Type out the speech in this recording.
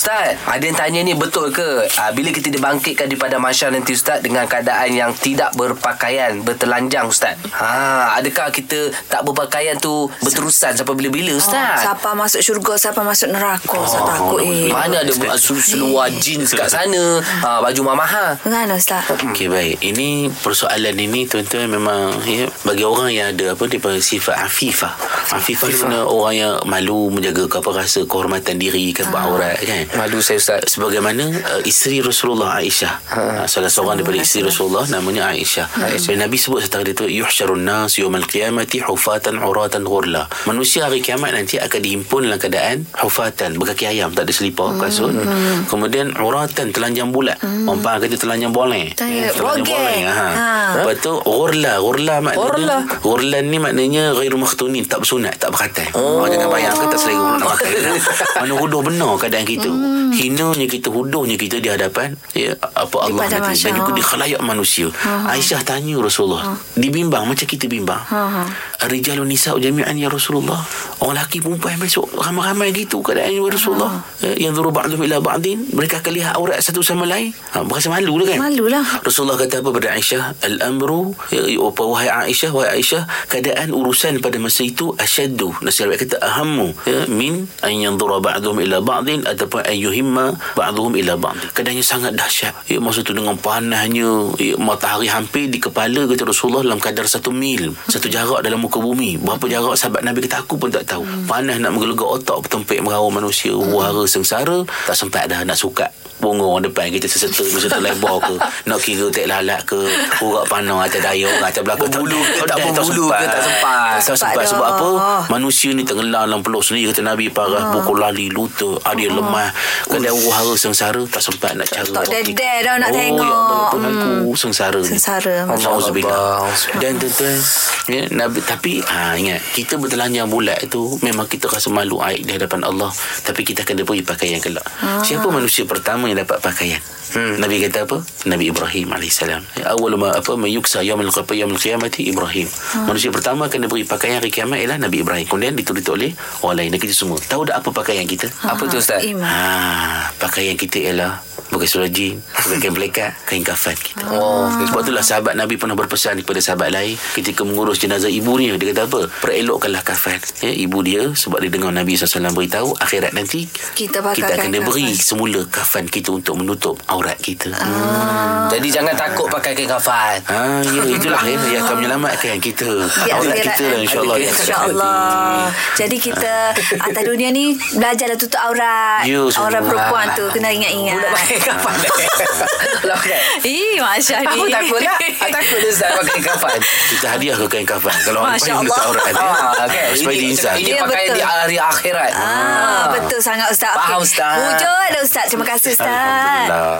Ustaz, ada yang tanya ni betul ke? Uh, bila kita dibangkitkan daripada masyarakat nanti Ustaz dengan keadaan yang tidak berpakaian, bertelanjang Ustaz. Ha, adakah kita tak berpakaian tu berterusan sampai bila-bila Oh, Ustaz? siapa masuk syurga, siapa masuk neraka. Oh, saya takut eh. Mana ada selu- seluar jeans kat sana, ha, baju mamaha. Mana Ustaz? Okey baik. Ini persoalan ini tuan-tuan memang ya, bagi orang yang ada apa dia panggil sifat afifah. Afifah ni mana orang yang malu menjaga apa rasa kehormatan diri ke beraurat kan. Malu saya Ustaz. Sebagaimana uh, isteri Rasulullah Aisyah. Ha. Salah seorang daripada isteri Rasulullah namanya Aisyah. Aisyah. Dan Nabi sebut serta dia tu yuhsyarun nas yawmal qiyamati hufatan uratan ghurla. Manusia hari kiamat nanti akan dihimpun dalam keadaan hufatan berkaki ayam tak ada selipar kasut. Kemudian uratan telanjang bulat. Orang panggil kata telanjang boleh. Telanjang rogek. boleh. Ha. Ha. Lepas tu ghurla, ghurla Ghurla. maknanya ghurlan ni maknanya ghairu makhtunin, tak bersunat, tak berkhatam. Oh. jangan bayangkan tak selera nak makan. Mana huduh benar keadaan kita. Hmm. Hinanya kita, huduhnya kita di hadapan ya, apa Allah nanti dan juga di khalayak manusia. Aisyah tanya Rasulullah, dibimbang macam kita bimbang. Ha, ha. Rijalun nisa jami'an ya Rasulullah. Orang lelaki perempuan besok ramai-ramai gitu keadaan ya Rasulullah. Ya, yang zuru ba'dhum ila ba'din, mereka akan lihat aurat satu sama lain. Ha, berasa malu lah kan? Malulah. Rasulullah kata apa pada Aisyah Al-amru ya, ya, apa, Wahai Aisyah Wahai Aisyah Keadaan urusan pada masa itu Asyaddu Nasi Arabic kata Ahammu ya, Min An yanzura ba'duhum ila ba'din Ataupun an yuhimma Ba'duhum ila ba'din Keadaannya sangat dahsyat. Ya, Masa tu dengan panahnya ya, Matahari hampir di kepala Kata Rasulullah Dalam kadar satu mil Satu jarak dalam muka bumi. Berapa jarak sahabat Nabi kata Aku pun tak tahu. Panas nak menggelegak otak Petempik merawa manusia Wahara sengsara Tak sempat dah nak sukat bunga orang depan kita seserta seserta lebar ke? Nak kira tek lalat ke? Urat panah atas daya orang atas belakang? Berbulu ke tak berbulu ke tak sempat. tak sempat. Sebab apa? Manusia ni tenggelam dalam peluh sendiri kata Nabi parah pukul lali luta. Ada yang lemah. Kadang uhara sengsara tak sempat nak cara Tak dedek dah nak oh, tengok. ya Allah Tuhanku sengsara ni. Sengsara. Allah. dan tuan-tuan ya, Nabi, tapi ha, ingat kita bertelanjang bulat itu memang kita rasa malu aib di hadapan Allah. Tapi kita akan diberi pakaian kelak. Siapa manusia pertama yang dapat pakaian hmm. Nabi kata apa Nabi Ibrahim AS ya, awal ma apa mayuksa yaumil qiyamah yaumil qiyamati Ibrahim manusia pertama akan diberi pakaian hari kiamat ialah Nabi Ibrahim kemudian ditulis oleh orang lain dan kita semua tahu tak apa pakaian kita Apa tu Ustaz? Iman. Ha, pakaian kita ialah pakai surah jin, pakai kain pelekat, kain kafan kita. Oh, Sebab itulah sahabat Nabi pernah berpesan kepada sahabat lain ketika mengurus jenazah ibu dia. Dia kata apa? Perelokkanlah kafan. Ya, ibu dia sebab dia dengar Nabi SAW beritahu akhirat nanti Kita kita akan diberi kafan. semula kafan kita untuk menutup aurat kita. Ah. Hmm. Jadi jangan takut pakai kain kafan. Ha, ya, itulah ya, yang akan menyelamatkan kita. Di aurat akhirat kita nanti. insya-Allah. nanti. InsyaAllah Jadi kita Atas dunia ni Belajarlah tutup aurat Ya. Orang perempuan tu Kena ingat-ingat Budak pakai kafan. Lah kan? Ih Masya ni Aku takut lah. Aku takut dia Ustaz pakai kafan. Kita hadiah ke kain kafan kalau orang menutup Allah. aurat. ya. Ah, kan? Supaya Ini, diinsan. ini Ya, pakai betul. di hari akhirat. Ah, betul sangat Ustaz. Faham. Ustaz. Wujud Ustaz. Terima kasih Ustaz. Alhamdulillah.